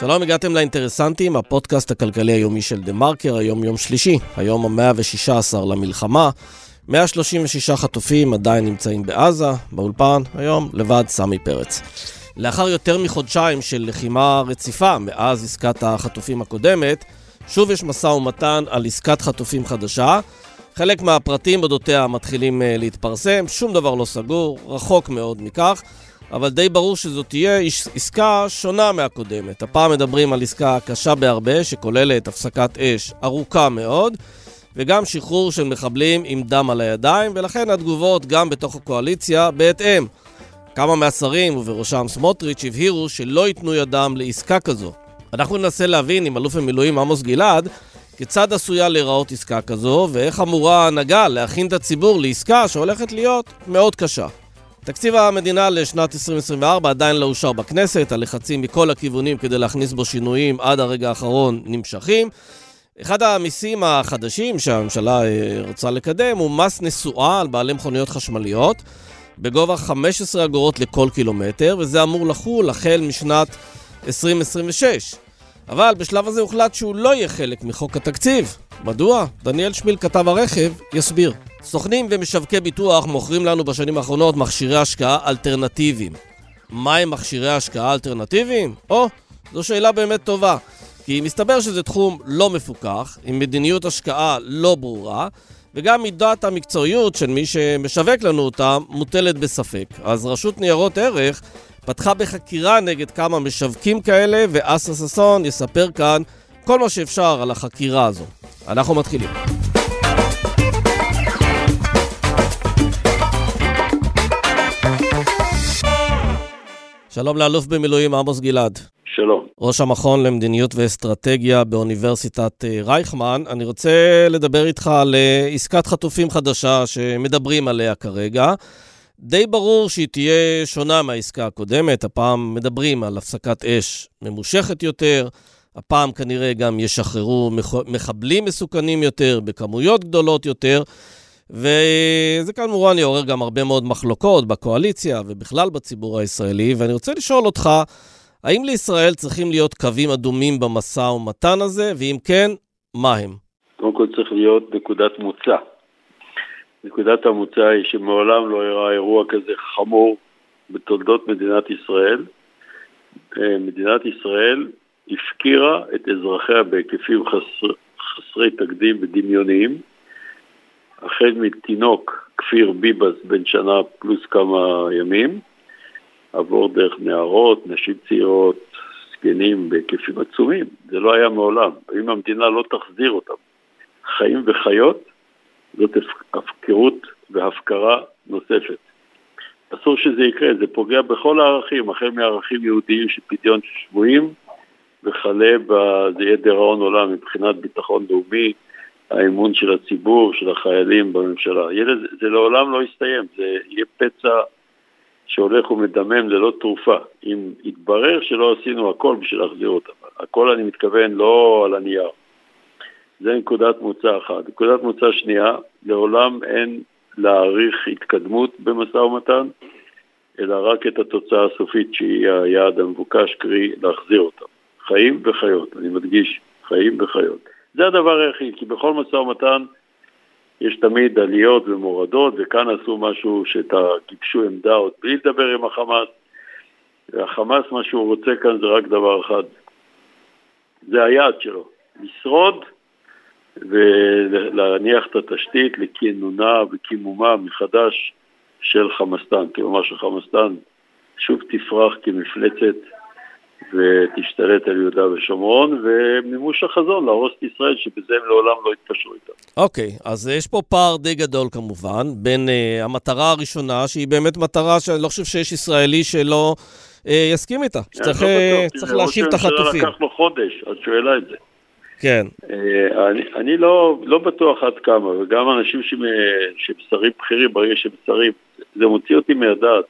שלום, הגעתם לאינטרסנטים, הפודקאסט הכלכלי היומי של דה מרקר, היום יום שלישי, היום ה-116 למלחמה. 136 חטופים עדיין נמצאים בעזה, באולפן, היום לבד סמי פרץ. לאחר יותר מחודשיים של לחימה רציפה מאז עסקת החטופים הקודמת, שוב יש משא ומתן על עסקת חטופים חדשה. חלק מהפרטים אודותיה מתחילים uh, להתפרסם, שום דבר לא סגור, רחוק מאוד מכך, אבל די ברור שזו תהיה עסקה שונה מהקודמת. הפעם מדברים על עסקה קשה בהרבה, שכוללת הפסקת אש ארוכה מאוד, וגם שחרור של מחבלים עם דם על הידיים, ולכן התגובות גם בתוך הקואליציה בהתאם. כמה מהשרים, ובראשם סמוטריץ', הבהירו שלא ייתנו ידם לעסקה כזו. אנחנו ננסה להבין עם אלוף המילואים עמוס גלעד כיצד עשויה להיראות עסקה כזו, ואיך אמורה ההנהגה להכין את הציבור לעסקה שהולכת להיות מאוד קשה. תקציב המדינה לשנת 2024 עדיין לא אושר בכנסת, הלחצים מכל הכיוונים כדי להכניס בו שינויים עד הרגע האחרון נמשכים. אחד המיסים החדשים שהממשלה אה, רוצה לקדם הוא מס נסועה על בעלי מכוניות חשמליות בגובה 15 אגורות לכל קילומטר, וזה אמור לחול החל משנת 2026. אבל בשלב הזה הוחלט שהוא לא יהיה חלק מחוק התקציב. מדוע? דניאל שמיל, כתב הרכב, יסביר. סוכנים ומשווקי ביטוח מוכרים לנו בשנים האחרונות מכשירי השקעה אלטרנטיביים. מהם מכשירי השקעה אלטרנטיביים? או, זו שאלה באמת טובה. כי מסתבר שזה תחום לא מפוקח, עם מדיניות השקעה לא ברורה, וגם מידת המקצועיות של מי שמשווק לנו אותם מוטלת בספק. אז רשות ניירות ערך פתחה בחקירה נגד כמה משווקים כאלה, ואסה ששון יספר כאן כל מה שאפשר על החקירה הזו. אנחנו מתחילים. שלום לאלוף במילואים עמוס גלעד. שלום. ראש המכון למדיניות ואסטרטגיה באוניברסיטת אה, רייכמן. אני רוצה לדבר איתך על אה, עסקת חטופים חדשה שמדברים עליה כרגע. די ברור שהיא תהיה שונה מהעסקה הקודמת. הפעם מדברים על הפסקת אש ממושכת יותר. הפעם כנראה גם ישחררו מחבלים מסוכנים יותר, בכמויות גדולות יותר. וזה כמובן יעורר גם הרבה מאוד מחלוקות בקואליציה ובכלל בציבור הישראלי. ואני רוצה לשאול אותך, האם לישראל צריכים להיות קווים אדומים במשא ומתן הזה, ואם כן, מה הם? קודם כל צריך להיות נקודת מוצא. נקודת המוצא היא שמעולם לא אירע אירוע כזה חמור בתולדות מדינת ישראל. אה, מדינת ישראל הפקירה את אזרחיה בהיקפים חסר, חסרי תקדים ודמיוניים, החל מתינוק כפיר ביבס בן שנה פלוס כמה ימים, עבור דרך נערות, נשים צעירות, זקנים בהיקפים עצומים. זה לא היה מעולם. אם המדינה לא תחזיר אותם, חיים וחיות, זאת הפקרות והפקרה נוספת. אסור שזה יקרה, זה פוגע בכל הערכים, החל מערכים יהודיים של פדיון שבויים, וכלה בזה יהיה דיראון עולם מבחינת ביטחון לאומי, האמון של הציבור, של החיילים בממשלה. ילד, זה לעולם לא יסתיים, זה יהיה פצע שהולך ומדמם ללא תרופה. אם יתברר שלא עשינו הכל בשביל להחזיר אותם, הכל אני מתכוון לא על הנייר. זה נקודת מוצא אחת. נקודת מוצא שנייה, לעולם אין להעריך התקדמות במשא ומתן, אלא רק את התוצאה הסופית שהיא היעד המבוקש, קרי להחזיר אותם. חיים וחיות, אני מדגיש, חיים וחיות. זה הדבר היחיד, כי בכל משא ומתן יש תמיד עליות ומורדות, וכאן עשו משהו שאתה גיבשו עמדה עוד בלי לדבר עם החמאס, והחמאס, מה שהוא רוצה כאן זה רק דבר אחד, זה היעד שלו, לשרוד ולהניח את התשתית לכינונה וקימומה מחדש של חמאסטן, כלומר שחמאסטן שוב תפרח כמפלצת ותשתלט על יהודה ושומרון, ומימוש החזון להרוס את ישראל, שבזה הם לעולם לא יתקשרו איתם. אוקיי, okay, אז יש פה פער די גדול כמובן, בין uh, המטרה הראשונה, שהיא באמת מטרה שאני לא חושב שיש ישראלי שלא uh, יסכים איתה, שצריך לא uh, להשיב את החטופים. זה לקח לו חודש, את שואלה את זה. כן. Uh, אני, אני לא, לא בטוח עד כמה, וגם אנשים שהם שרים בכירים, ברגע שהם שרים, זה מוציא אותי מהדעת.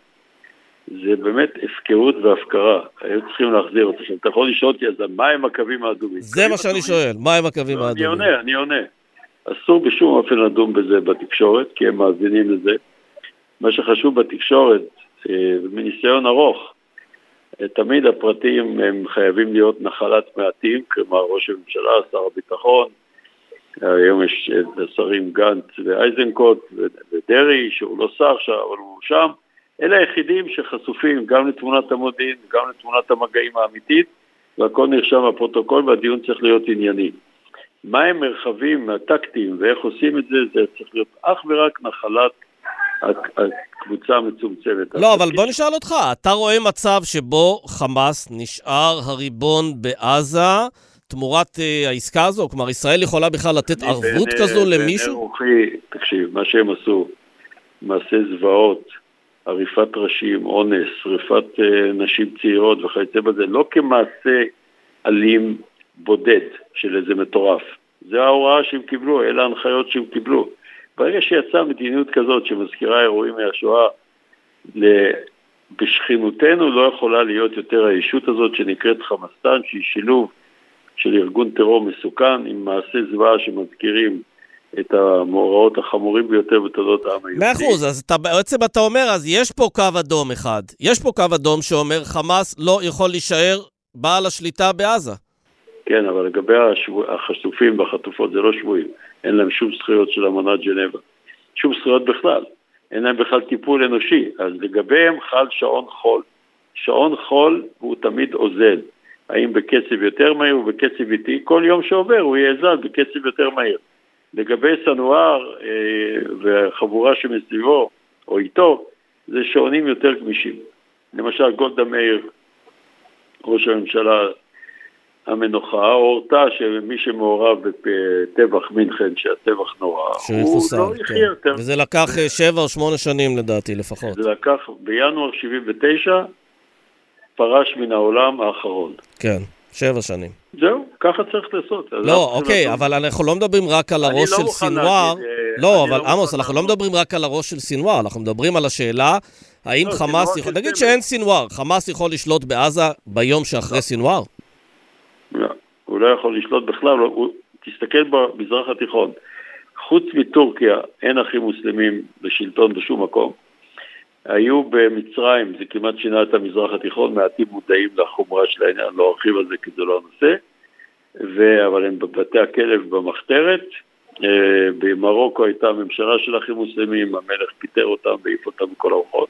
זה באמת הפקרות והפקרה, היו צריכים להחזיר. עכשיו, אתה יכול לשאול אותי, אז מה הם הקווים האדומים? זה מה שאני שואל, מה הם הקווים האדומים? אני עונה, אני עונה. אסור בשום אופן לדון בזה בתקשורת, כי הם מאזינים לזה. מה שחשוב בתקשורת, מניסיון ארוך, תמיד הפרטים הם חייבים להיות נחלת מעטים, כלומר ראש הממשלה, שר הביטחון, היום יש את השרים גנץ ואייזנקוט ודרעי, שהוא לא שר עכשיו, אבל הוא שם. אלה היחידים שחשופים גם לתמונת המודיעין, גם לתמונת המגעים האמיתית, והכל נרשם בפרוטוקול והדיון צריך להיות ענייני. מהם מרחבים הטקטיים ואיך עושים את זה, זה צריך להיות אך ורק נחלת הקבוצה המצומצמת. לא, אבל בוא נשאל אותך, אתה רואה מצב שבו חמאס נשאר הריבון בעזה תמורת uh, העסקה הזו? כלומר, ישראל יכולה בכלל לתת ערבות בין, כזו בין למישהו? בעיני רוחי, תקשיב, מה שהם עשו, מעשי זוועות, עריפת ראשים, אונס, שריפת uh, נשים צעירות וכיוצא בזה, לא כמעשה אלים בודד של איזה מטורף. זה ההוראה שהם קיבלו, אלה ההנחיות שהם קיבלו. ברגע שיצאה מדיניות כזאת שמזכירה אירועים מהשואה, בשכנותנו לא יכולה להיות יותר הישות הזאת שנקראת חמאסטן, שהיא שילוב של ארגון טרור מסוכן עם מעשי זוועה שמזכירים את המאורעות החמורים ביותר בתולדות העם היהודי. מאה אחוז, אז אתה, בעצם אתה אומר, אז יש פה קו אדום אחד. יש פה קו אדום שאומר חמאס לא יכול להישאר בעל השליטה בעזה. כן, אבל לגבי השבוע, החשופים והחטופות זה לא שבויים. אין להם שום זכויות של אמנת ג'נבה. שום זכויות בכלל. אין להם בכלל טיפול אנושי. אז לגביהם חל שעון חול. שעון חול הוא תמיד אוזל. האם בקצב יותר מהיר או בקצב איטי, כל יום שעובר הוא זז בקצב יותר מהיר. לגבי סנואר אה, והחבורה שמסביבו או איתו, זה שעונים יותר גמישים. למשל גולדה מאיר, ראש הממשלה המנוחה, הורתה שמי שמעורב בטבח מינכן, שהטבח נורא, הוא לא כן. יחיה יותר. וזה לקח אה, שבע או שמונה שנים לדעתי לפחות. זה לקח בינואר 79, פרש מן העולם האחרון. כן, שבע שנים. זהו, ככה צריך לעשות. לא, אוקיי, אבל אנחנו לא מדברים רק על הראש לא של סינואר. אה, לא, אבל לא עמוס, אנחנו לא מדברים רק על הראש של סינואר, אנחנו מדברים על השאלה האם לא, חמאס יכול... נגיד שאין סינואר, חמאס יכול לשלוט בעזה ביום שאחרי סינואר? לא, הוא לא יכול לשלוט בכלל. תסתכל במזרח התיכון. חוץ מטורקיה, אין אחים מוסלמים בשלטון בשום מקום. היו במצרים, זה כמעט שינה את המזרח התיכון, מעטים מודעים לחומרה של העניין, לא ארחיב על זה כי זה לא הנושא, ו... אבל הם בבתי הכלב במחתרת. אה, במרוקו הייתה ממשלה של אחים מוסלמים, המלך פיטר אותם והעיף אותם מכל הרוחות.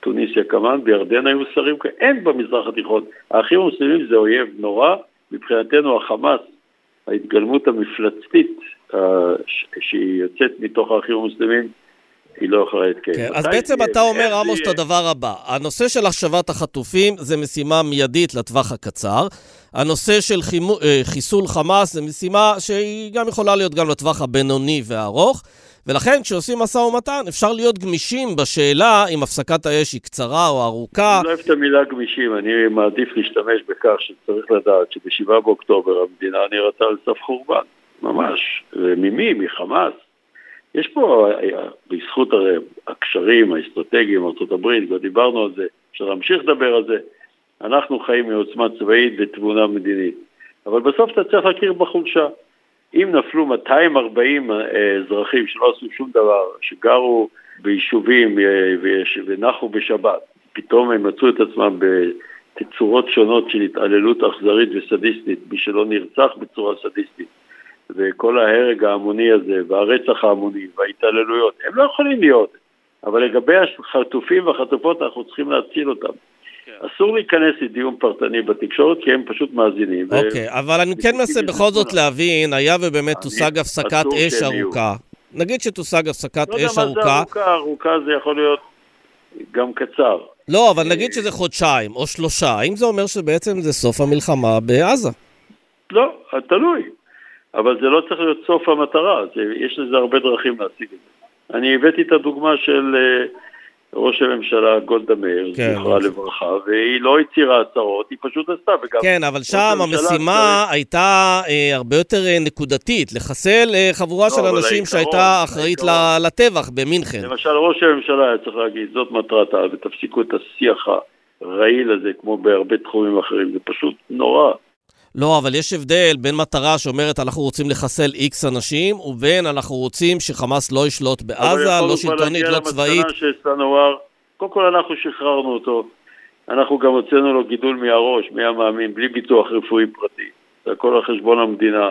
טוניסיה כמובן, בירדן היו שרים אין במזרח התיכון. האחים המוסלמים זה אויב נורא, מבחינתנו החמאס, ההתגלמות המפלצתית אה, שהיא יוצאת מתוך האחים המוסלמים, היא לא יכולה להתקיים. כן, אז בעצם אתה אומר, עמוס, את הדבר הבא. הנושא של השבת החטופים זה משימה מיידית לטווח הקצר. הנושא של חימו, אה, חיסול חמאס זה משימה שהיא גם יכולה להיות גם לטווח הבינוני והארוך. ולכן כשעושים משא ומתן אפשר להיות גמישים בשאלה אם הפסקת האש היא קצרה או ארוכה. אני לא אוהב את המילה גמישים, אני מעדיף להשתמש בכך שצריך לדעת שב-7 באוקטובר המדינה נראתה על סף חורבן, ממש. וממי? מחמאס. יש פה, בזכות הרי הקשרים האסטרטגיים, ארה"ב, כבר דיברנו על זה, אפשר להמשיך לדבר על זה, אנחנו חיים מעוצמה צבאית ותבונה מדינית. אבל בסוף אתה צריך להכיר בחולשה. אם נפלו 240 אה, אזרחים שלא עשו שום דבר, שגרו ביישובים אה, ונחו בשבת, פתאום הם מצאו את עצמם בתצורות שונות של התעללות אכזרית וסדיסטית, מי שלא נרצח בצורה סדיסטית, וכל ההרג ההמוני הזה, והרצח ההמוני, וההתעללויות, הם לא יכולים להיות. אבל לגבי החטופים והחטופות אנחנו צריכים להציל אותם. כן. אסור להיכנס לדיון פרטני בתקשורת, כי הם פשוט מאזינים. אוקיי. אבל אני כן מנסה בכל זאת להבין, היה ובאמת תושג הפסקת אש ארוכה. נגיד שתושג הפסקת אש ארוכה. לא יודע מה זה ארוכה, ארוכה זה יכול להיות גם קצר. לא, אבל נגיד שזה חודשיים או שלושה, האם זה אומר שבעצם זה סוף המלחמה בעזה? לא, תלוי. אבל זה לא צריך להיות סוף המטרה, זה, יש לזה הרבה דרכים להשיג את זה. אני הבאתי את הדוגמה של uh, ראש הממשלה גולדה מאיר, כן, זכרה לברכה, והיא לא הצהירה הצהרות, היא פשוט עשתה. וגם כן, אבל שם המשימה צריך... הייתה אה, הרבה יותר אה, נקודתית, לחסל אה, חבורה לא, של אנשים שהייתה אחראית העיקרון. לטבח במינכן. למשל, ראש הממשלה היה צריך להגיד, זאת מטרת העל, ותפסיקו את השיח הרעיל הזה, כמו בהרבה תחומים אחרים, זה פשוט נורא. לא, אבל יש הבדל בין מטרה שאומרת אנחנו רוצים לחסל איקס אנשים, ובין אנחנו רוצים שחמאס לא ישלוט בעזה, לא שלטונית, לא צבאית. שסנואר קודם כל אנחנו שחררנו אותו, אנחנו גם הוצאנו לו גידול מהראש, מהמאמין, בלי ביטוח רפואי פרטי, זה הכל על חשבון המדינה.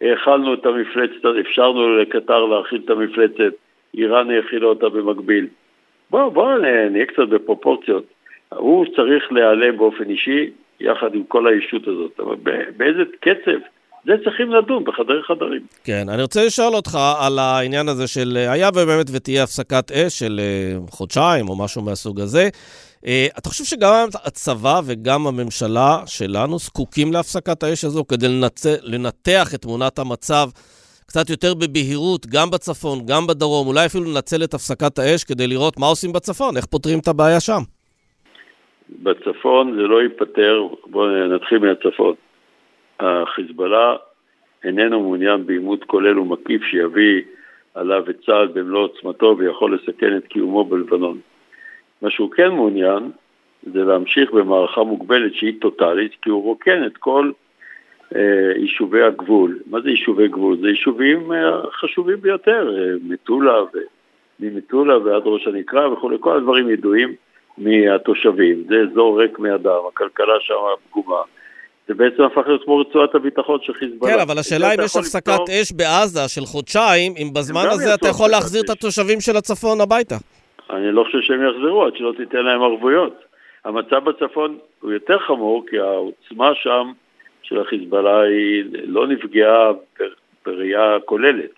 האכלנו את המפלצת, אפשרנו לקטר להאכיל את המפלצת, איראן האכילה אותה במקביל. בואו בוא, נהיה קצת בפרופורציות. הוא צריך להיעלם באופן אישי, יחד עם כל הישות הזאת, אבל באיזה קצב? זה צריכים לדון בחדרי חדרים. כן, אני רוצה לשאול אותך על העניין הזה של היה ובאמת ותהיה הפסקת אש של אה, חודשיים או משהו מהסוג הזה. אה, אתה חושב שגם הצבא וגם הממשלה שלנו זקוקים להפסקת האש הזו כדי לנצ... לנתח את תמונת המצב קצת יותר בבהירות, גם בצפון, גם בדרום, אולי אפילו לנצל את הפסקת האש כדי לראות מה עושים בצפון, איך פותרים את הבעיה שם? בצפון זה לא ייפתר, בואו נתחיל מהצפון. החיזבאללה איננו מעוניין בעימות כולל ומקיף שיביא עליו את צה"ל במלוא עוצמתו ויכול לסכן את קיומו בלבנון. מה שהוא כן מעוניין זה להמשיך במערכה מוגבלת שהיא טוטאלית, כי הוא רוקן את כל אה, יישובי הגבול. מה זה יישובי גבול? זה יישובים אה, חשובים ביותר, אה, מטולה, ממטולה ועד ראש הנקרה וכולי, כל הדברים ידועים מהתושבים. זה אזור ריק מאדם, הכלכלה שם פגומה. זה בעצם הפך להיות כמו רצועת הביטחון של חיזבאללה. כן, אבל השאלה אם יש הפסקת לפתור... אש בעזה של חודשיים, אם בזמן הזה אתה יכול להחזיר את התושבים של הצפון הביתה. אני לא חושב שהם יחזרו עד שלא תיתן להם ערבויות. המצב בצפון הוא יותר חמור, כי העוצמה שם של החיזבאללה היא לא נפגעה בראייה כוללת.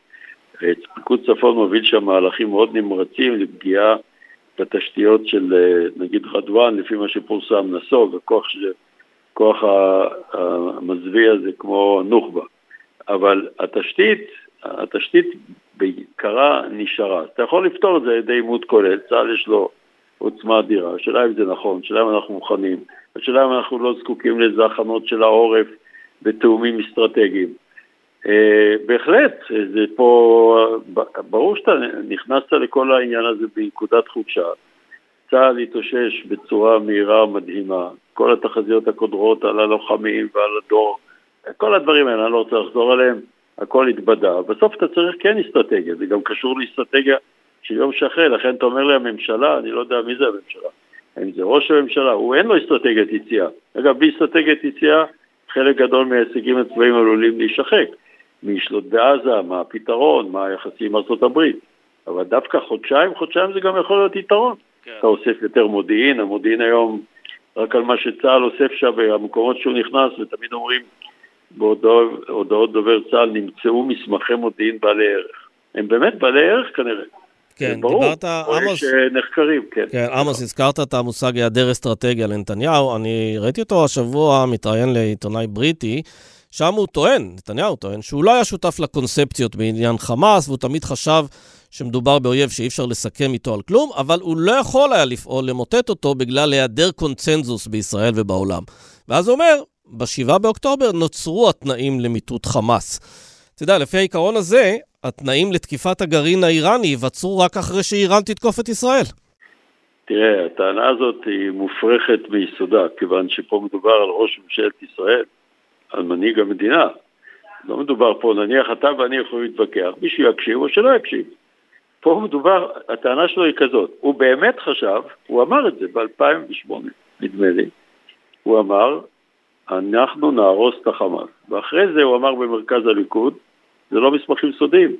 פיקוד צפון מוביל שם מהלכים מאוד נמרצים לפגיעה בתשתיות של נגיד רדואן, לפי מה שפורסם, נסוג, הכוח של... הכוח המזוויע הזה כמו נוח'בה. אבל התשתית, התשתית בעיקרה נשארה. אתה יכול לפתור את זה על ידי עימות כולל, צה"ל יש לו עוצמה אדירה, השאלה אם זה נכון, השאלה אם אנחנו מוכנים, השאלה אם אנחנו לא זקוקים לאיזה הכנות של העורף בתאומים אסטרטגיים. אה, בהחלט, זה פה, ברור שאתה נכנסת לכל העניין הזה בנקודת חופשה. צה"ל התאושש בצורה מהירה ומדהימה. כל התחזיות הקודרות על הלוחמים ועל הדור, כל הדברים האלה, אני לא רוצה לחזור עליהם, הכל התבדה. בסוף אתה צריך כן אסטרטגיה, זה גם קשור לאסטרטגיה של יום שאחרי, לכן אתה אומר לי הממשלה, אני לא יודע מי זה הממשלה. האם זה ראש הממשלה, הוא אין לו אסטרטגיית יציאה. אגב, בלי אסטרטגיית יציאה, חלק גדול מההישגים הצבאיים עלולים להישחק. מי ישלוט בעזה, מה הפתרון, מה היחסים עם ארה"ב. אבל דווקא חודשיים, חודשיים זה גם יכול להיות יתרון. כן. אתה אוסף יותר מודיעין, המודיעין היום רק על מה שצה"ל אוסף שם במקומות שהוא נכנס, ותמיד אומרים בהודעות דובר צה"ל נמצאו מסמכי מודיעין בעלי ערך. הם באמת בעלי ערך כנראה. כן, ברור, דיברת, עמוס... יש אה, כן. כן, עמוס, הזכרת את המושג היעדר אסטרטגיה לנתניהו. אני ראיתי אותו השבוע מתראיין לעיתונאי בריטי, שם הוא טוען, נתניהו טוען, שהוא לא היה שותף לקונספציות בעניין חמאס, והוא תמיד חשב שמדובר באויב שאי אפשר לסכם איתו על כלום, אבל הוא לא יכול היה לפעול, למוטט אותו, בגלל היעדר קונצנזוס בישראל ובעולם. ואז הוא אומר, ב-7 באוקטובר נוצרו התנאים למיטוט חמאס. אתה יודע, לפי העיקרון הזה, התנאים לתקיפת הגרעין האיראני ייווצרו רק אחרי שאיראן תתקוף את ישראל. תראה, הטענה הזאת היא מופרכת מיסודה, כיוון שפה מדובר על ראש ממשלת ישראל, על מנהיג המדינה. לא מדובר פה, נניח אתה ואני יכולים להתווכח, מישהו יקשיב או שלא יקשיב. פה מדובר, הטענה שלו היא כזאת, הוא באמת חשב, הוא אמר את זה ב-2008, נדמה לי, הוא אמר, אנחנו נהרוס את החמאס. ואחרי זה הוא אמר במרכז הליכוד, זה לא מסמכים סודיים,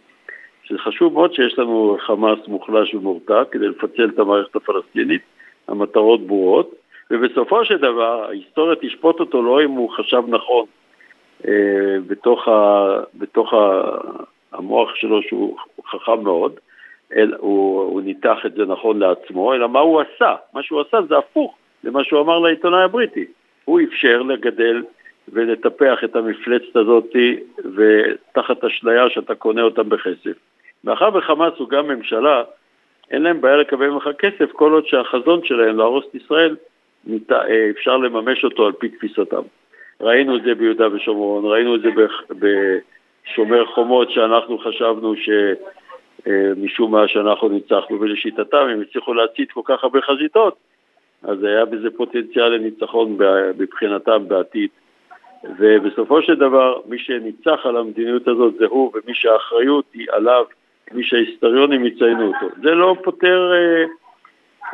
שזה חשוב מאוד שיש לנו חמאס מוחלש ומורתע כדי לפצל את המערכת הפלסטינית, המטרות ברורות, ובסופו של דבר ההיסטוריה תשפוט אותו לא אם הוא חשב נכון בתוך, ה, בתוך ה, המוח שלו שהוא חכם מאוד, אל, הוא, הוא ניתח את זה נכון לעצמו, אלא מה הוא עשה. מה שהוא עשה זה הפוך למה שהוא אמר לעיתונאי הבריטי. הוא אפשר לגדל ולטפח את המפלצת הזאת ותחת אשליה שאתה קונה אותם בכסף. מאחר וחמאס הוא גם ממשלה, אין להם בעיה לקבל ממך כסף כל עוד שהחזון שלהם להרוס את ישראל, אפשר לממש אותו על פי תפיסתם. ראינו את זה ביהודה ושומרון, ראינו את זה בשומר חומות שאנחנו חשבנו ש... אה, מה שאנחנו ניצחנו, ולשיטתם הם הצליחו להצית כל כך הרבה חזיתות, אז היה בזה פוטנציאל לניצחון מבחינתם בעתיד. ובסופו של דבר, מי שניצח על המדיניות הזאת זה הוא, ומי שהאחריות היא עליו, מי שההיסטוריונים יציינו אותו. זה לא פותר, אה,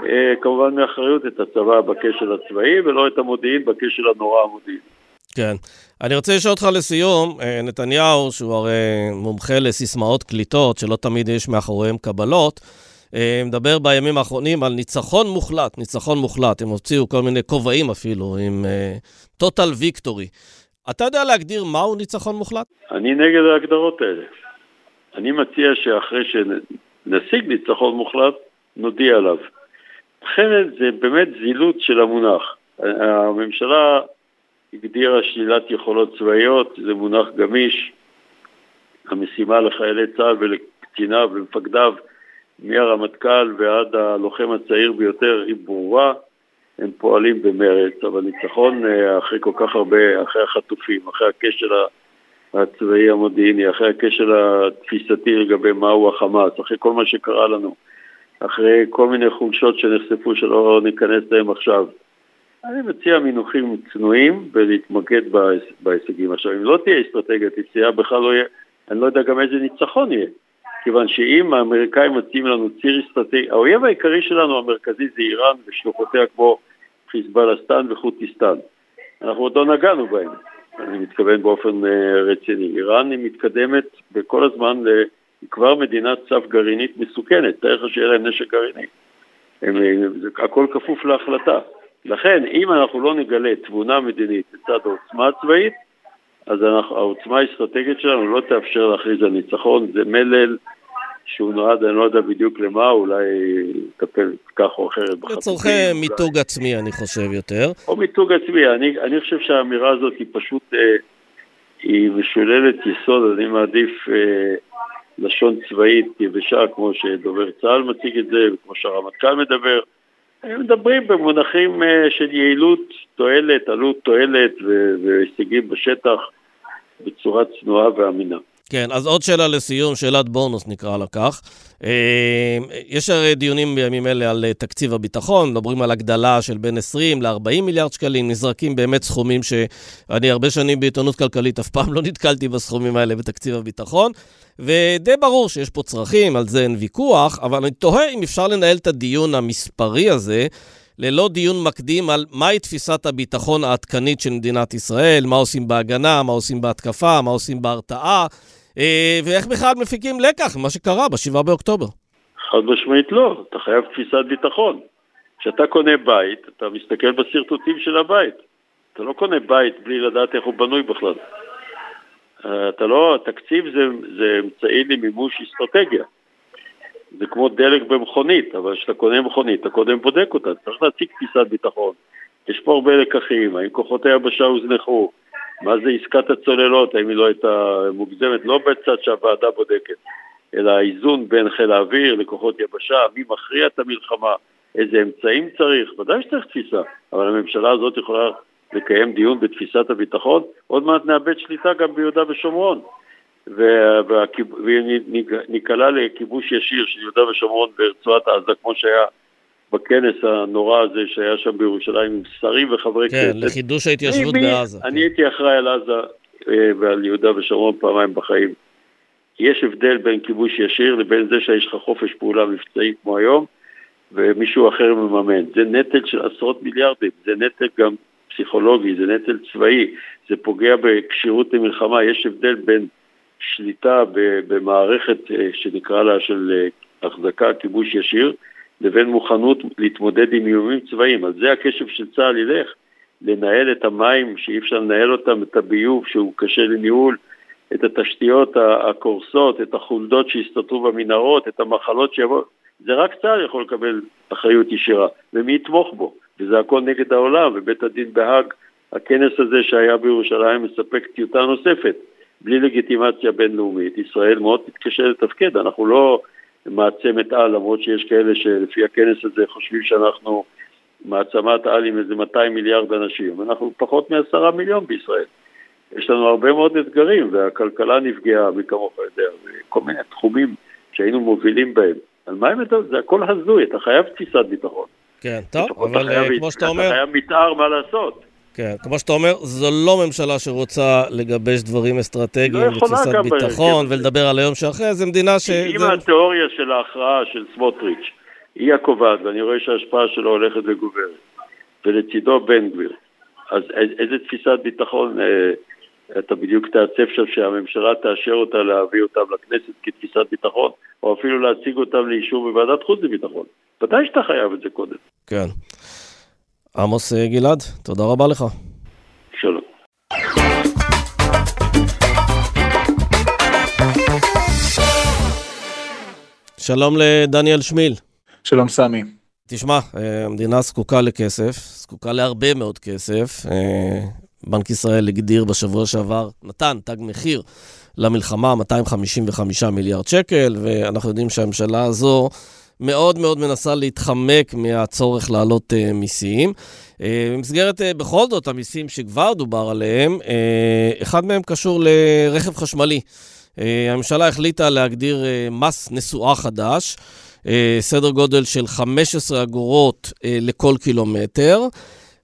אה, כמובן מאחריות את הצבא בכשל הצבאי ולא את המודיעין בכשל הנורא המודיעין. כן. אני רוצה לשאול אותך לסיום, אה, נתניהו, שהוא הרי מומחה לסיסמאות קליטות, שלא תמיד יש מאחוריהם קבלות, אה, מדבר בימים האחרונים על ניצחון מוחלט, ניצחון מוחלט. הם הוציאו כל מיני כובעים אפילו, עם total victory. אתה יודע להגדיר מהו ניצחון מוחלט? אני נגד ההגדרות האלה. אני מציע שאחרי שנשיג ניצחון מוחלט, נודיע עליו. אחרת זה באמת זילות של המונח. הממשלה הגדירה שלילת יכולות צבאיות, זה מונח גמיש. המשימה לחיילי צה"ל ולקציניו ולמפקדיו, מהרמטכ"ל ועד הלוחם הצעיר ביותר, היא ברורה. הם פועלים במרץ, אבל ניצחון אה, אחרי כל כך הרבה, אחרי החטופים, אחרי הכשל הצבאי המודיעיני, אחרי הכשל התפיסתי לגבי מהו החמאס, אחרי כל מה שקרה לנו, אחרי כל מיני חולשות שנחשפו שלא ניכנס להם עכשיו. אני מציע מינוחים צנועים ולהתמקד בהישגים. עכשיו, אם לא תהיה אסטרטגיית יציאה, בכלל לא יהיה, אני לא יודע גם איזה ניצחון יהיה. כיוון שאם האמריקאים מציעים לנו ציר אסטרטגי, האויב העיקרי שלנו המרכזי זה איראן ושלוחותיה כמו חיזבאלסטן וחוטיסטן. אנחנו עוד לא נגענו בהם, אני מתכוון באופן uh, רציני. איראן היא מתקדמת בכל הזמן. היא כבר מדינת סף גרעינית מסוכנת, תאר לך שיהיה להם נשק גרעיני. הם, זה, הכל כפוף להחלטה. לכן, אם אנחנו לא נגלה תבונה מדינית לצד העוצמה הצבאית, אז אנחנו, העוצמה האסטרטגית שלנו לא תאפשר להכריז על ניצחון, זה מלל שהוא נועד, אני לא יודע בדיוק למה, אולי לטפל כך או אחרת בחטופים. לצורכי מיתוג עצמי, אני חושב יותר. או מיתוג עצמי, אני, אני חושב שהאמירה הזאת היא פשוט, אה, היא משוללת יסוד, אני מעדיף אה, לשון צבאית יבשה, כמו שדובר צה"ל מציג את זה, וכמו שהרמטכ"ל מדבר. הם מדברים במונחים אה, של יעילות, תועלת, עלות תועלת והישגים בשטח בצורה צנועה ואמינה. כן, אז עוד שאלה לסיום, שאלת בונוס נקרא לה כך. אה, יש הרי דיונים בימים אלה על אה, תקציב הביטחון, מדברים על הגדלה של בין 20 ל-40 מיליארד שקלים, נזרקים באמת סכומים שאני הרבה שנים בעיתונות כלכלית אף פעם לא נתקלתי בסכומים האלה בתקציב הביטחון, ודי ברור שיש פה צרכים, על זה אין ויכוח, אבל אני תוהה אם אפשר לנהל את הדיון המספרי הזה. ללא דיון מקדים על מהי תפיסת הביטחון העדכנית של מדינת ישראל, מה עושים בהגנה, מה עושים בהתקפה, מה עושים בהרתעה, אה, ואיך בכלל מפיקים לקח ממה שקרה ב-7 באוקטובר. חד משמעית לא, אתה חייב תפיסת ביטחון. כשאתה קונה בית, אתה מסתכל בשרטוטים של הבית. אתה לא קונה בית בלי לדעת איך הוא בנוי בכלל. אה, אתה לא, תקציב זה, זה אמצעי למימוש אסטרטגיה. זה כמו דלק במכונית, אבל כשאתה קונה מכונית, אתה קודם בודק אותה, צריך להציג תפיסת ביטחון. יש פה הרבה לקחים, האם כוחות היבשה הוזנחו, מה זה עסקת הצוללות, האם היא לא הייתה מוגזמת, לא בצד שהוועדה בודקת, אלא האיזון בין חיל האוויר לכוחות יבשה, מי מכריע את המלחמה, איזה אמצעים צריך, ודאי שצריך תפיסה, אבל הממשלה הזאת יכולה לקיים דיון בתפיסת הביטחון, עוד מעט נאבד שליטה גם ביהודה ושומרון. וניקלע לכיבוש ישיר של יהודה ושומרון ברצועת עזה, כמו שהיה בכנס הנורא הזה שהיה שם בירושלים עם שרים וחברי כן, כנסת. כן, לחידוש ההתיישבות אני, בעזה. אני כן. הייתי אחראי על עזה אה, ועל יהודה ושומרון פעמיים בחיים. יש הבדל בין כיבוש ישיר לבין זה שיש לך חופש פעולה מבצעי כמו היום, ומישהו אחר מממן. זה נטל של עשרות מיליארדים, זה נטל גם פסיכולוגי, זה נטל צבאי, זה פוגע בכשירות למלחמה. יש הבדל בין שליטה במערכת אה, שנקרא לה של אה, החזקה, כיבוש ישיר, לבין מוכנות להתמודד עם איומים צבאיים. על זה הקשב של צה"ל ילך, לנהל את המים שאי אפשר לנהל אותם, את הביוב שהוא קשה לניהול, את התשתיות הקורסות, את החולדות שהסתתרו במנהרות, את המחלות שיבואו. זה רק צה"ל יכול לקבל אחריות ישירה, ומי יתמוך בו? וזה הכל נגד העולם, ובית הדין בהאג, הכנס הזה שהיה בירושלים מספק טיוטה נוספת. בלי לגיטימציה בינלאומית, ישראל מאוד תתקשה לתפקד, אנחנו לא מעצמת על, למרות שיש כאלה שלפי הכנס הזה חושבים שאנחנו מעצמת על עם איזה 200 מיליארד אנשים, אנחנו פחות מעשרה מיליון בישראל. יש לנו הרבה מאוד אתגרים, והכלכלה נפגעה, מי כמוך יודע, וכל מיני תחומים שהיינו מובילים בהם. על מה הם מדברים? זה הכל הזוי, אתה חייב תפיסת ביטחון. כן, טוב, אבל אה, כמו שאתה אומר... אתה חייב מתאר מה לעשות. כן, כמו שאתה אומר, זו לא ממשלה שרוצה לגבש דברים אסטרטגיים לא ותפיסת ביטחון ולדבר על היום שאחרי, זו מדינה ש... אם זה... התיאוריה של ההכרעה של סמוטריץ' היא הקובעת, ואני רואה שההשפעה שלו הולכת וגוברת, ולצידו בן גביר. אז איזה תפיסת ביטחון אה, אתה בדיוק תעצב שם שהממשלה תאשר אותה להביא אותם לכנסת כתפיסת ביטחון, או אפילו להציג אותם לאישור בוועדת חוץ וביטחון. ודאי שאתה חייב את זה קודם. כן. עמוס אה, גלעד, תודה רבה לך. שלום. שלום לדניאל שמיל. שלום סמי. תשמע, אה, המדינה זקוקה לכסף, זקוקה להרבה מאוד כסף. אה, בנק ישראל הגדיר בשבוע שעבר, נתן תג מחיר למלחמה, 255 מיליארד שקל, ואנחנו יודעים שהממשלה הזו מאוד מאוד מנסה להתחמק מהצורך להעלות uh, מיסים. Uh, במסגרת, uh, בכל זאת, המיסים שכבר דובר עליהם, uh, אחד מהם קשור לרכב חשמלי. Uh, הממשלה החליטה להגדיר uh, מס נסועה חדש, uh, סדר גודל של 15 אגורות uh, לכל קילומטר.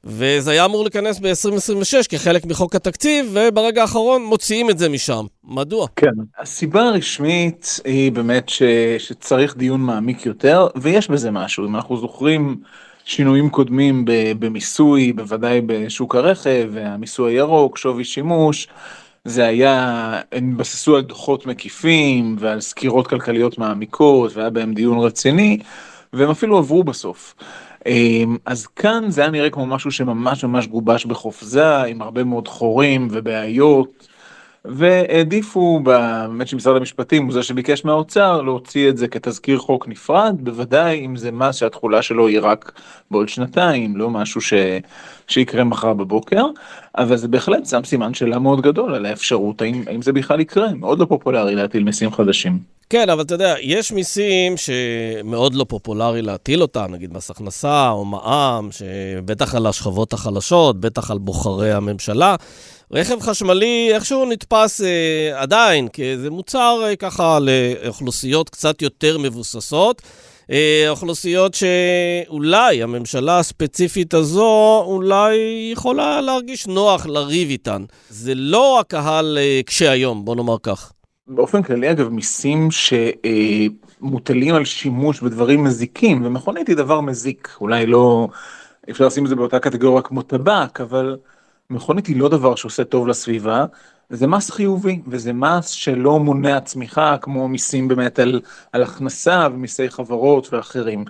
וזה היה אמור להיכנס ב-2026 כחלק מחוק התקציב, וברגע האחרון מוציאים את זה משם. מדוע? כן, הסיבה הרשמית היא באמת ש... שצריך דיון מעמיק יותר, ויש בזה משהו. אם אנחנו זוכרים שינויים קודמים במיסוי, בוודאי בשוק הרכב, והמיסוי הירוק, שווי שימוש, זה היה, הם התבססו על דוחות מקיפים ועל סקירות כלכליות מעמיקות, והיה בהם דיון רציני, והם אפילו עברו בסוף. אמ, אז כאן זה היה נראה כמו משהו שממש ממש גובש בחופזה עם הרבה מאוד חורים ובעיות והעדיפו באמת שמשרד המשפטים הוא זה שביקש מהאוצר להוציא את זה כתזכיר חוק נפרד בוודאי אם זה מס שהתחולה שלו היא רק בעוד שנתיים לא משהו ש... שיקרה מחר בבוקר אבל זה בהחלט שם סימן שאלה מאוד גדול על האפשרות האם, האם זה בכלל יקרה מאוד לא פופולרי להטיל מיסים חדשים. כן, אבל אתה יודע, יש מיסים שמאוד לא פופולרי להטיל אותם, נגיד מס הכנסה או מע"מ, שבטח על השכבות החלשות, בטח על בוחרי הממשלה. רכב חשמלי איכשהו נתפס אה, עדיין כאיזה מוצר אה, ככה לאוכלוסיות קצת יותר מבוססות. אה, אוכלוסיות שאולי הממשלה הספציפית הזו אולי יכולה להרגיש נוח לריב איתן. זה לא הקהל אה, קשה היום, בוא נאמר כך. באופן כללי אגב מיסים שמוטלים על שימוש בדברים מזיקים ומכונית היא דבר מזיק אולי לא אפשר לשים את זה באותה קטגוריה כמו טבק אבל מכונית היא לא דבר שעושה טוב לסביבה זה מס חיובי וזה מס שלא מונע צמיחה כמו מיסים באמת על, על הכנסה ומיסי חברות ואחרים.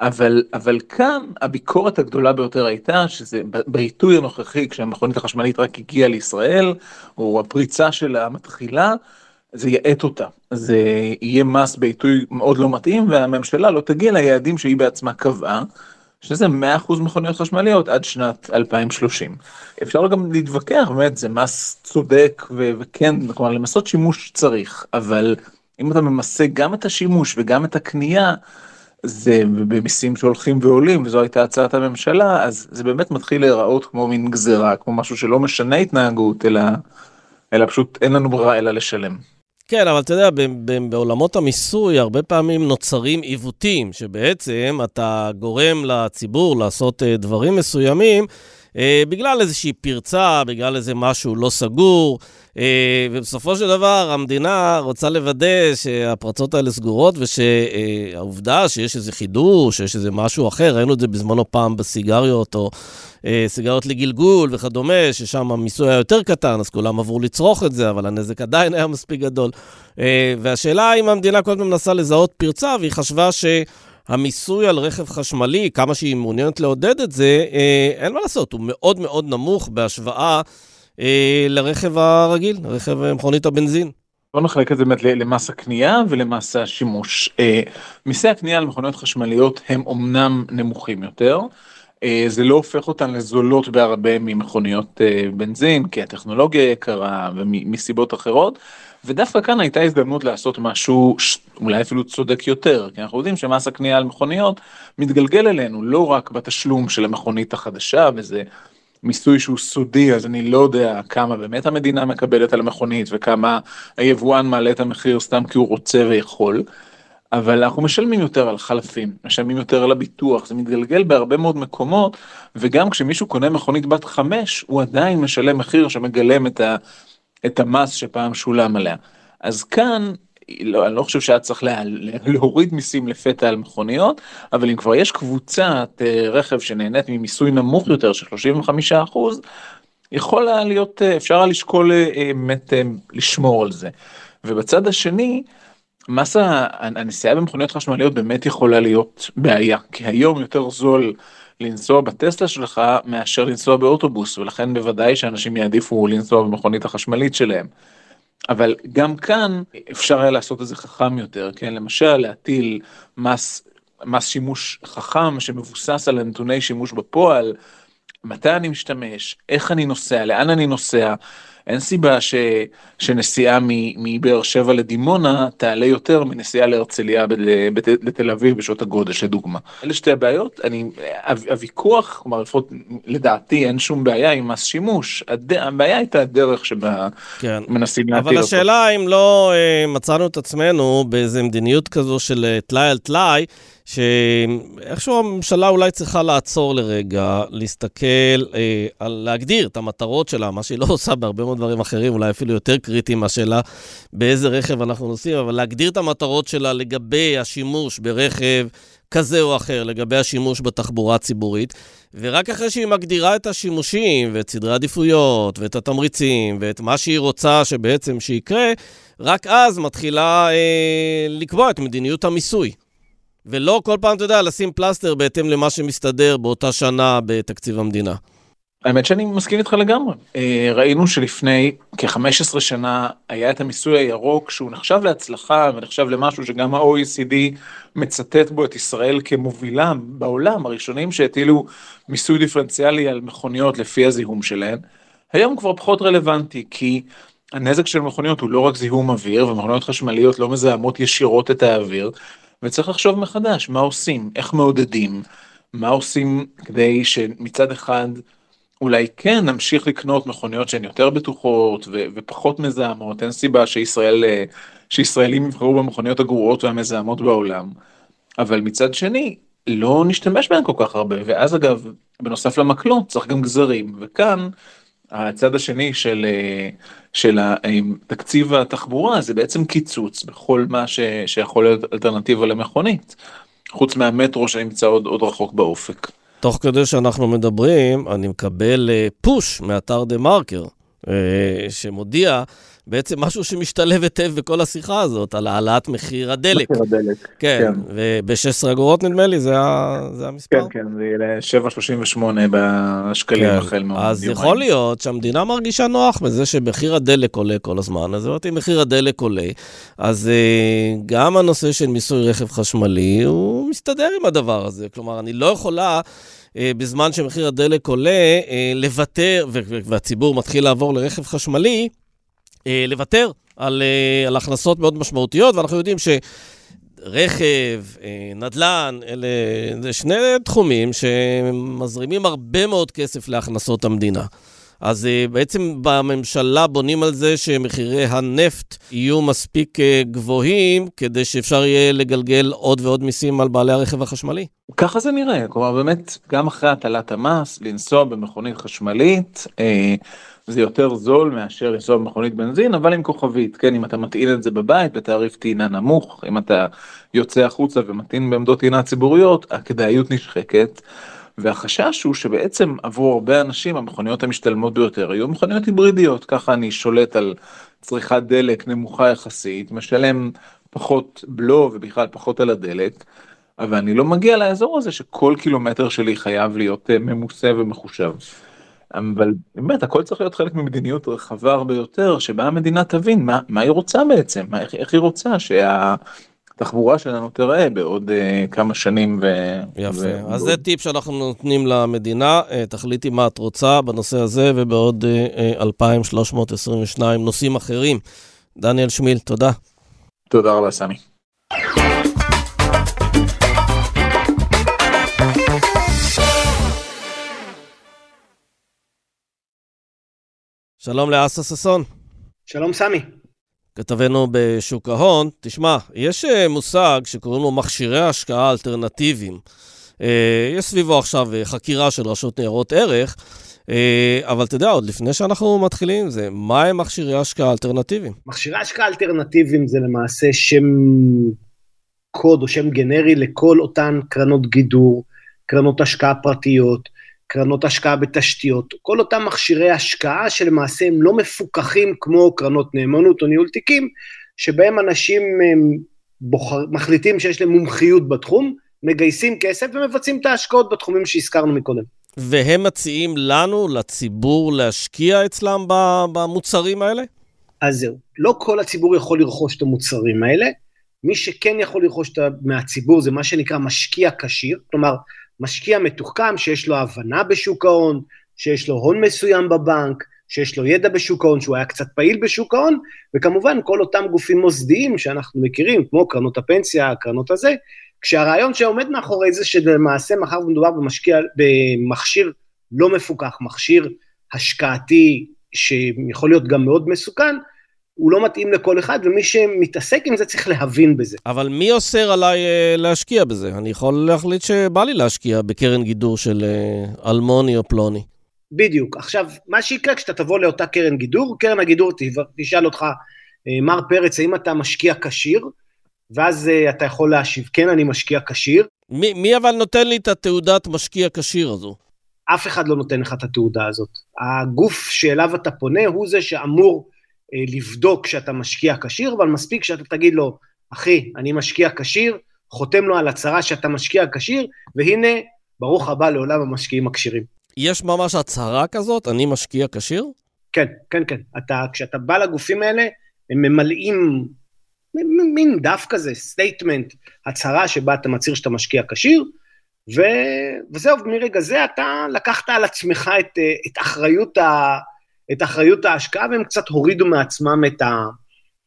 אבל אבל כאן הביקורת הגדולה ביותר הייתה שזה בעיתוי הנוכחי כשהמכונית החשמלית רק הגיעה לישראל או הפריצה שלה מתחילה זה יאט אותה, זה יהיה מס בעיתוי מאוד לא מתאים והממשלה לא תגיע ליעדים שהיא בעצמה קבעה, שזה 100% מכוניות חשמליות עד שנת 2030. אפשר גם להתווכח, באמת זה מס צודק ו- וכן, כלומר למסות שימוש צריך, אבל אם אתה ממסה גם את השימוש וגם את הקנייה, זה במיסים שהולכים ועולים וזו הייתה הצעת הממשלה אז זה באמת מתחיל להיראות כמו מין גזירה כמו משהו שלא משנה התנהגות אלא אלא פשוט אין לנו ברירה אלא לשלם. כן, אבל אתה יודע, בעולמות המיסוי הרבה פעמים נוצרים עיוותים, שבעצם אתה גורם לציבור לעשות אה, דברים מסוימים אה, בגלל איזושהי פרצה, בגלל איזה משהו לא סגור, אה, ובסופו של דבר המדינה רוצה לוודא שהפרצות האלה סגורות, ושהעובדה שיש איזה חידוש, שיש איזה משהו אחר, ראינו את זה בזמנו פעם בסיגריות, או אה, סיגריות לגלגול וכדומה, ששם המיסוי היה יותר קטן, אז כולם עברו לצרוך את זה, אבל הנזק עדיין היה מספיק גדול. והשאלה אם המדינה כל הזמן מנסה לזהות פרצה, והיא חשבה ש... המיסוי על רכב חשמלי, כמה שהיא מעוניינת לעודד את זה, אה, אין מה לעשות, הוא מאוד מאוד נמוך בהשוואה אה, לרכב הרגיל, לרכב אה, מכונית הבנזין. בוא נחלק את זה באמת למס הקנייה ולמס השימוש. אה, מיסי הקנייה על מכוניות חשמליות הם אומנם נמוכים יותר. אה, זה לא הופך אותן לזולות בהרבה ממכוניות אה, בנזין, כי הטכנולוגיה יקרה ומסיבות אחרות. ודווקא כאן הייתה הזדמנות לעשות משהו אולי אפילו צודק יותר, כי אנחנו יודעים שמס הקנייה על מכוניות מתגלגל אלינו לא רק בתשלום של המכונית החדשה, וזה מיסוי שהוא סודי, אז אני לא יודע כמה באמת המדינה מקבלת על המכונית וכמה היבואן מעלה את המחיר סתם כי הוא רוצה ויכול. אבל אנחנו משלמים יותר על חלפים, משלמים יותר על הביטוח, זה מתגלגל בהרבה מאוד מקומות, וגם כשמישהו קונה מכונית בת חמש, הוא עדיין משלם מחיר שמגלם את, ה, את המס שפעם שולם עליה. אז כאן לא, אני לא חושב שהיה צריך לה, להוריד מיסים לפתע על מכוניות, אבל אם כבר יש קבוצת אה, רכב שנהנית ממיסוי נמוך יותר של 35 אחוז, יכול היה להיות, אה, אפשר היה לשקול באמת לשמור על זה. ובצד השני, מסה הנסיעה במכוניות חשמליות באמת יכולה להיות בעיה, כי היום יותר זול לנסוע בטסלה שלך מאשר לנסוע באוטובוס, ולכן בוודאי שאנשים יעדיפו לנסוע במכונית החשמלית שלהם. אבל גם כאן אפשר היה לעשות את זה חכם יותר, כן? למשל להטיל מס, מס שימוש חכם שמבוסס על נתוני שימוש בפועל, מתי אני משתמש, איך אני נוסע, לאן אני נוסע, אין סיבה ש, שנסיעה מבאר שבע לדימונה תעלה יותר מנסיעה להרצליה לתל אביב בשעות הגודש לדוגמה. אלה שתי הבעיות, אני, הוויכוח, כלומר לפחות לדעתי אין שום בעיה עם מס שימוש, הד, הבעיה הייתה הדרך שבה כן. מנסים להטיל אותו. אבל השאלה אם לא אה, מצאנו את עצמנו באיזה מדיניות כזו של אה, טלאי על טלאי, שאיכשהו הממשלה אולי צריכה לעצור לרגע, להסתכל, אה, על להגדיר את המטרות שלה, מה שהיא לא עושה בהרבה מאוד דברים אחרים, אולי אפילו יותר קריטיים מהשאלה באיזה רכב אנחנו נוסעים, אבל להגדיר את המטרות שלה לגבי השימוש ברכב כזה או אחר, לגבי השימוש בתחבורה הציבורית, ורק אחרי שהיא מגדירה את השימושים ואת סדרי העדיפויות ואת התמריצים ואת מה שהיא רוצה שבעצם שיקרה, רק אז מתחילה אה, לקבוע את מדיניות המיסוי. ולא כל פעם, אתה יודע, לשים פלסטר בהתאם למה שמסתדר באותה שנה בתקציב המדינה. האמת שאני מסכים איתך לגמרי. אה, ראינו שלפני כ-15 שנה היה את המיסוי הירוק שהוא נחשב להצלחה ונחשב למשהו שגם ה-OECD מצטט בו את ישראל כמובילה בעולם, הראשונים שהטילו מיסוי דיפרנציאלי על מכוניות לפי הזיהום שלהן. היום כבר פחות רלוונטי כי הנזק של מכוניות הוא לא רק זיהום אוויר ומכוניות חשמליות לא מזהמות ישירות את האוויר. וצריך לחשוב מחדש מה עושים, איך מעודדים, מה עושים כדי שמצד אחד אולי כן נמשיך לקנות מכוניות שהן יותר בטוחות ו- ופחות מזהמות, אין סיבה שישראל, שישראלים יבחרו במכוניות הגרועות והמזהמות בעולם, אבל מצד שני לא נשתמש בהן כל כך הרבה, ואז אגב, בנוסף למקלות צריך גם גזרים, וכאן הצד השני של, של תקציב התחבורה זה בעצם קיצוץ בכל מה ש, שיכול להיות אלטרנטיבה למכונית, חוץ מהמטרו שנמצא עוד, עוד רחוק באופק. תוך כדי שאנחנו מדברים, אני מקבל פוש מאתר דה מרקר, אה, שמודיע בעצם משהו שמשתלב היטב בכל השיחה הזאת, על העלאת מחיר הדלק. מחיר הדלק, כן. כן. וב-16 אגורות נדמה לי, זה, ה... זה המספר. כן, כן, זה יהיה ל-7.38 בשקלים כן. החל מאוד. אז יומיים. יכול להיות שהמדינה מרגישה נוח בזה שמחיר הדלק עולה כל הזמן, אז אם מחיר הדלק עולה, אז uh, גם הנושא של מיסוי רכב חשמלי, הוא מסתדר עם הדבר הזה. כלומר, אני לא יכולה... uh, בזמן שמחיר הדלק עולה, uh, לוותר, והציבור מתחיל לעבור לרכב חשמלי, אה, לוותר על, אה, על הכנסות מאוד משמעותיות, ואנחנו יודעים ש... רכב, אה, נדל"ן, אלה שני תחומים שמזרימים הרבה מאוד כסף להכנסות המדינה. אז אה, בעצם בממשלה בונים על זה שמחירי הנפט יהיו מספיק אה, גבוהים כדי שאפשר יהיה לגלגל עוד ועוד מיסים על בעלי הרכב החשמלי. ככה זה נראה, כלומר באמת גם אחרי הטלת המס, לנסוע במכונית חשמלית, אה, זה יותר זול מאשר לנסוע במכונית בנזין, אבל עם כוכבית, כן, אם אתה מטעין את זה בבית בתעריף טעינה נמוך, אם אתה יוצא החוצה ומטעין בעמדות טעינה ציבוריות, הכדאיות נשחקת. והחשש הוא שבעצם עבור הרבה אנשים המכוניות המשתלמות ביותר היו מכוניות היברידיות, ככה אני שולט על צריכת דלק נמוכה יחסית, משלם פחות בלו ובכלל פחות על הדלק, אבל אני לא מגיע לאזור הזה שכל קילומטר שלי חייב להיות אה, ממוסה ומחושב. אבל באמת הכל צריך להיות חלק ממדיניות רחבה הרבה יותר שבה המדינה תבין מה, מה היא רוצה בעצם, מה, איך, איך היא רוצה שהתחבורה שלנו תראה בעוד uh, כמה שנים. ו... יפה, ו... אז זה טיפ שאנחנו נותנים למדינה, uh, תחליטי מה את רוצה בנושא הזה ובעוד uh, uh, 2,322 נושאים אחרים. דניאל שמיל, תודה. תודה רבה סמי. שלום לאסה ששון. שלום סמי. כתבנו בשוק ההון, תשמע, יש אה, מושג שקוראים לו מכשירי השקעה אלטרנטיביים. יש סביבו עכשיו חקירה של רשות ניירות ערך, אבל אתה יודע, עוד לפני שאנחנו מתחילים זה, מה הם מכשירי השקעה אלטרנטיביים? מכשירי השקעה אלטרנטיביים זה למעשה שם קוד או שם גנרי לכל אותן קרנות גידור, קרנות השקעה פרטיות, קרנות השקעה בתשתיות, כל אותם מכשירי השקעה שלמעשה הם לא מפוקחים כמו קרנות נאמנות או ניהול תיקים, שבהם אנשים בוחר, מחליטים שיש להם מומחיות בתחום, מגייסים כסף ומבצעים את ההשקעות בתחומים שהזכרנו מקודם. והם מציעים לנו, לציבור, להשקיע אצלם במוצרים האלה? אז זהו, לא כל הציבור יכול לרכוש את המוצרים האלה. מי שכן יכול לרכוש מהציבור זה מה שנקרא משקיע כשיר, כלומר, משקיע מתוחכם שיש לו הבנה בשוק ההון, שיש לו הון מסוים בבנק, שיש לו ידע בשוק ההון, שהוא היה קצת פעיל בשוק ההון, וכמובן כל אותם גופים מוסדיים שאנחנו מכירים, כמו קרנות הפנסיה, קרנות הזה, כשהרעיון שעומד מאחורי זה שלמעשה מאחר ומדובר במשקיע, במכשיר לא מפוקח, מכשיר השקעתי שיכול להיות גם מאוד מסוכן, הוא לא מתאים לכל אחד, ומי שמתעסק עם זה צריך להבין בזה. אבל מי אוסר עליי uh, להשקיע בזה? אני יכול להחליט שבא לי להשקיע בקרן גידור של uh, אלמוני או פלוני. בדיוק. עכשיו, מה שיקרה כשאתה תבוא לאותה קרן גידור, קרן הגידור תשאל אותך, uh, מר פרץ, האם אתה משקיע כשיר? ואז אתה יכול להשיב, כן, אני משקיע כשיר. מי, מי אבל נותן לי את התעודת משקיע כשיר הזו? אף אחד לא נותן לך את התעודה הזאת. הגוף שאליו אתה פונה הוא זה שאמור אה, לבדוק שאתה משקיע כשיר, אבל מספיק שאתה תגיד לו, אחי, אני משקיע כשיר, חותם לו על הצהרה שאתה משקיע כשיר, והנה, ברוך הבא לעולם המשקיעים הכשירים. יש ממש הצהרה כזאת, אני משקיע כשיר? כן, כן, כן. אתה, כשאתה בא לגופים האלה, הם ממלאים מין דף כזה, statement, הצהרה שבה אתה מצהיר שאתה משקיע כשיר, ו... וזהו, מרגע זה אתה לקחת על עצמך את, אה, את אחריות ה... את אחריות ההשקעה, והם קצת הורידו מעצמם את, ה,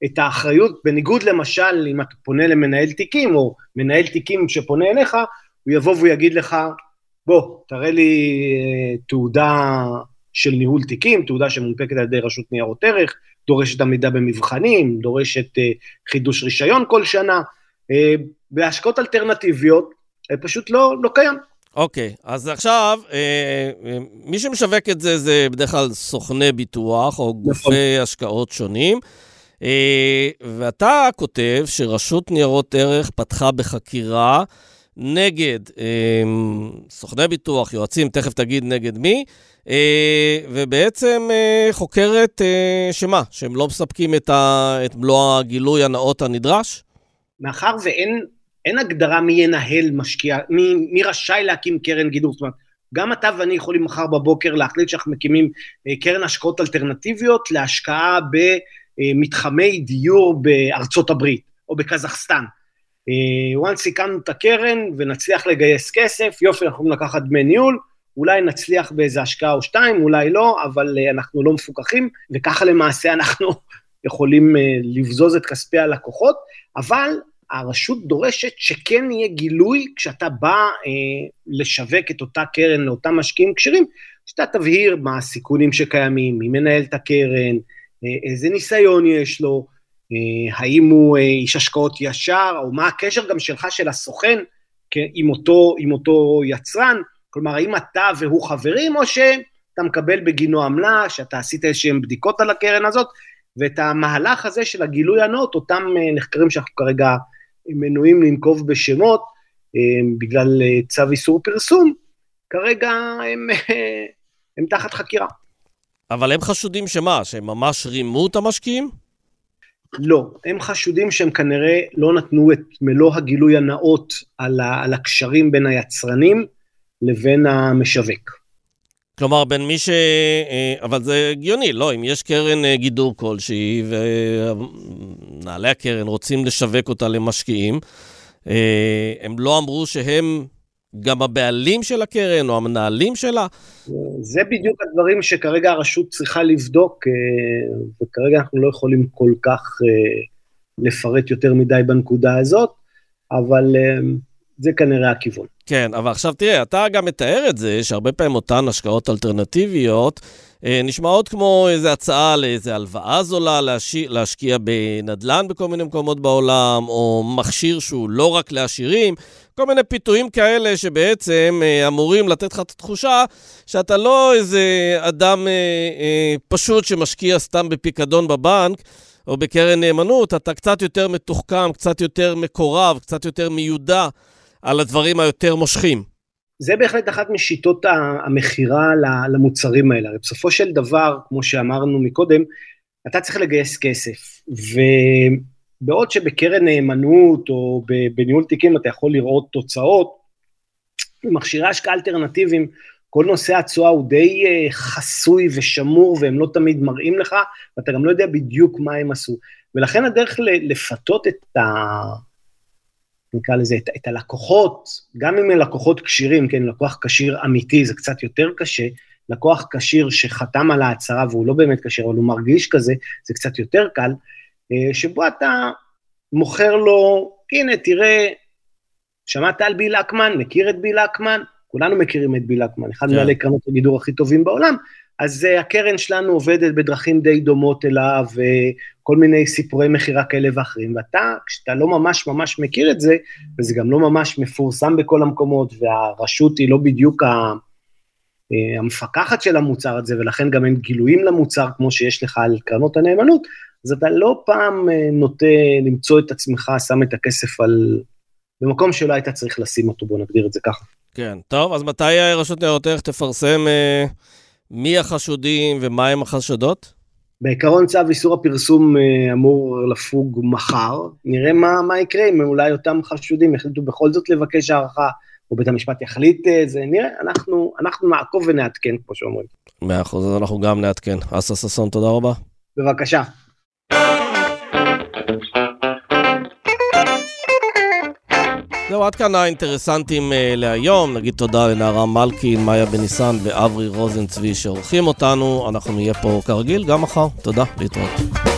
את האחריות, בניגוד למשל, אם אתה פונה למנהל תיקים, או מנהל תיקים שפונה אליך, הוא יבוא והוא יגיד לך, בוא, תראה לי אה, תעודה של ניהול תיקים, תעודה שמונפקת על ידי רשות ניירות ערך, דורשת עמידה במבחנים, דורשת uh, חידוש רישיון כל שנה. Uh, בהשקעות אלטרנטיביות, פשוט לא, לא קיים. אוקיי, okay, אז עכשיו, אה, אה, מי שמשווק את זה זה בדרך כלל סוכני ביטוח או נכון. גופי השקעות שונים. אה, ואתה כותב שרשות ניירות ערך פתחה בחקירה נגד אה, סוכני ביטוח, יועצים, תכף תגיד נגד מי, אה, ובעצם אה, חוקרת אה, שמה? שהם לא מספקים את, ה, את מלוא הגילוי הנאות הנדרש? מאחר ואין אין הגדרה מי ינהל משקיע, מי, מי רשאי להקים קרן גידור, זאת אומרת, גם אתה ואני יכולים מחר בבוקר להחליט שאנחנו מקימים אה, קרן השקעות אלטרנטיביות להשקעה במתחמי דיור בארצות הברית או בקזחסטן. אה, once הקמנו את הקרן ונצליח לגייס כסף, יופי, אנחנו יכולים לקחת דמי ניהול, אולי נצליח באיזה השקעה או שתיים, אולי לא, אבל אה, אנחנו לא מפוקחים, וככה למעשה אנחנו יכולים לבזוז את כספי הלקוחות, אבל הרשות דורשת שכן יהיה גילוי כשאתה בא אה, לשווק את אותה קרן לאותם משקיעים כשרים, שאתה תבהיר מה הסיכונים שקיימים, מי מנהל את הקרן, אה, איזה ניסיון יש לו, אה, האם הוא אה, איש השקעות ישר, או מה הקשר גם שלך, של הסוכן, עם אותו, עם אותו יצרן, כלומר, האם אתה והוא חברים, או שאתה מקבל בגינו עמלה, שאתה עשית איזשהן בדיקות על הקרן הזאת, ואת המהלך הזה של הגילוי הנאות, אותם אה, נחקרים שאנחנו כרגע מנועים לנקוב בשמות אה, בגלל אה, צו איסור פרסום, כרגע הם, אה, הם תחת חקירה. אבל הם חשודים שמה? שהם ממש רימו את המשקיעים? לא, הם חשודים שהם כנראה לא נתנו את מלוא הגילוי הנאות על, ה, על הקשרים בין היצרנים לבין המשווק. כלומר, בין מי ש... אה, אבל זה הגיוני, לא? אם יש קרן אה, גידור כלשהי, ומנהלי הקרן רוצים לשווק אותה למשקיעים, אה, הם לא אמרו שהם גם הבעלים של הקרן או המנהלים שלה? זה בדיוק הדברים שכרגע הרשות צריכה לבדוק, וכרגע אנחנו לא יכולים כל כך לפרט יותר מדי בנקודה הזאת, אבל זה כנראה הכיוון. כן, אבל עכשיו תראה, אתה גם מתאר את זה, שהרבה פעמים אותן השקעות אלטרנטיביות אה, נשמעות כמו איזו הצעה לאיזו הלוואה זולה להשקיע, להשקיע בנדל"ן בכל מיני מקומות בעולם, או מכשיר שהוא לא רק לעשירים, כל מיני פיתויים כאלה שבעצם אה, אמורים לתת לך את התחושה שאתה לא איזה אדם אה, פשוט שמשקיע סתם בפיקדון בבנק או בקרן נאמנות, אתה קצת יותר מתוחכם, קצת יותר מקורב, קצת יותר מיודע על הדברים היותר מושכים. זה בהחלט אחת משיטות המכירה למוצרים האלה. הרי בסופו של דבר, כמו שאמרנו מקודם, אתה צריך לגייס כסף, ובעוד שבקרן נאמנות או בניהול תיקים אתה יכול לראות תוצאות, במכשירי השקעה אלטרנטיביים, כל נושא התשואה הוא די אה, חסוי ושמור והם לא תמיד מראים לך, ואתה גם לא יודע בדיוק מה הם עשו. ולכן הדרך לפתות את ה... נקרא לזה, את, את הלקוחות, גם אם הם לקוחות כשירים, כן, לקוח כשיר אמיתי זה קצת יותר קשה, לקוח כשיר שחתם על ההצהרה והוא לא באמת כשיר, אבל הוא מרגיש כזה, זה קצת יותר קל, אה, שבו אתה מוכר לו, הנה, תראה, שמעת על ביל אקמן, מכיר את ביל אקמן? כולנו מכירים את ביל אקמן, אחד yeah. כן. מנהלי קרנות הגידור הכי טובים בעולם, אז uh, הקרן שלנו עובדת בדרכים די דומות אליו, וכל מיני סיפורי מכירה כאלה ואחרים, ואתה, כשאתה לא ממש ממש מכיר את זה, וזה גם לא ממש מפורסם בכל המקומות, והרשות היא לא בדיוק. אה, המפקחת של המוצר הזה, ולכן גם אין גילויים למוצר כמו שיש לך על קרנות הנאמנות, אז אתה לא פעם אה, נוטה למצוא את עצמך, שם את הכסף על... במקום שלא היית צריך לשים אותו, בוא נגדיר את זה ככה. כן, טוב, אז מתי רשות ניירות ערך תפרסם אה, מי החשודים ומה הם החשדות? בעיקרון צו איסור הפרסום אה, אמור לפוג מחר, נראה מה, מה יקרה אם אולי אותם חשודים יחליטו בכל זאת לבקש הערכה, או בית המשפט יחליט אה, זה, נראה, אנחנו, אנחנו נעקוב ונעדכן, כמו שאומרים. מאה אחוז, אז אנחנו גם נעדכן. אסה ששון, תודה רבה. בבקשה. זהו, עד כאן האינטרסנטים uh, להיום. נגיד תודה לנערה מלכין, מאיה בניסן ואברי רוזן צבי שעורכים אותנו. אנחנו נהיה פה כרגיל גם מחר. תודה, להתראות.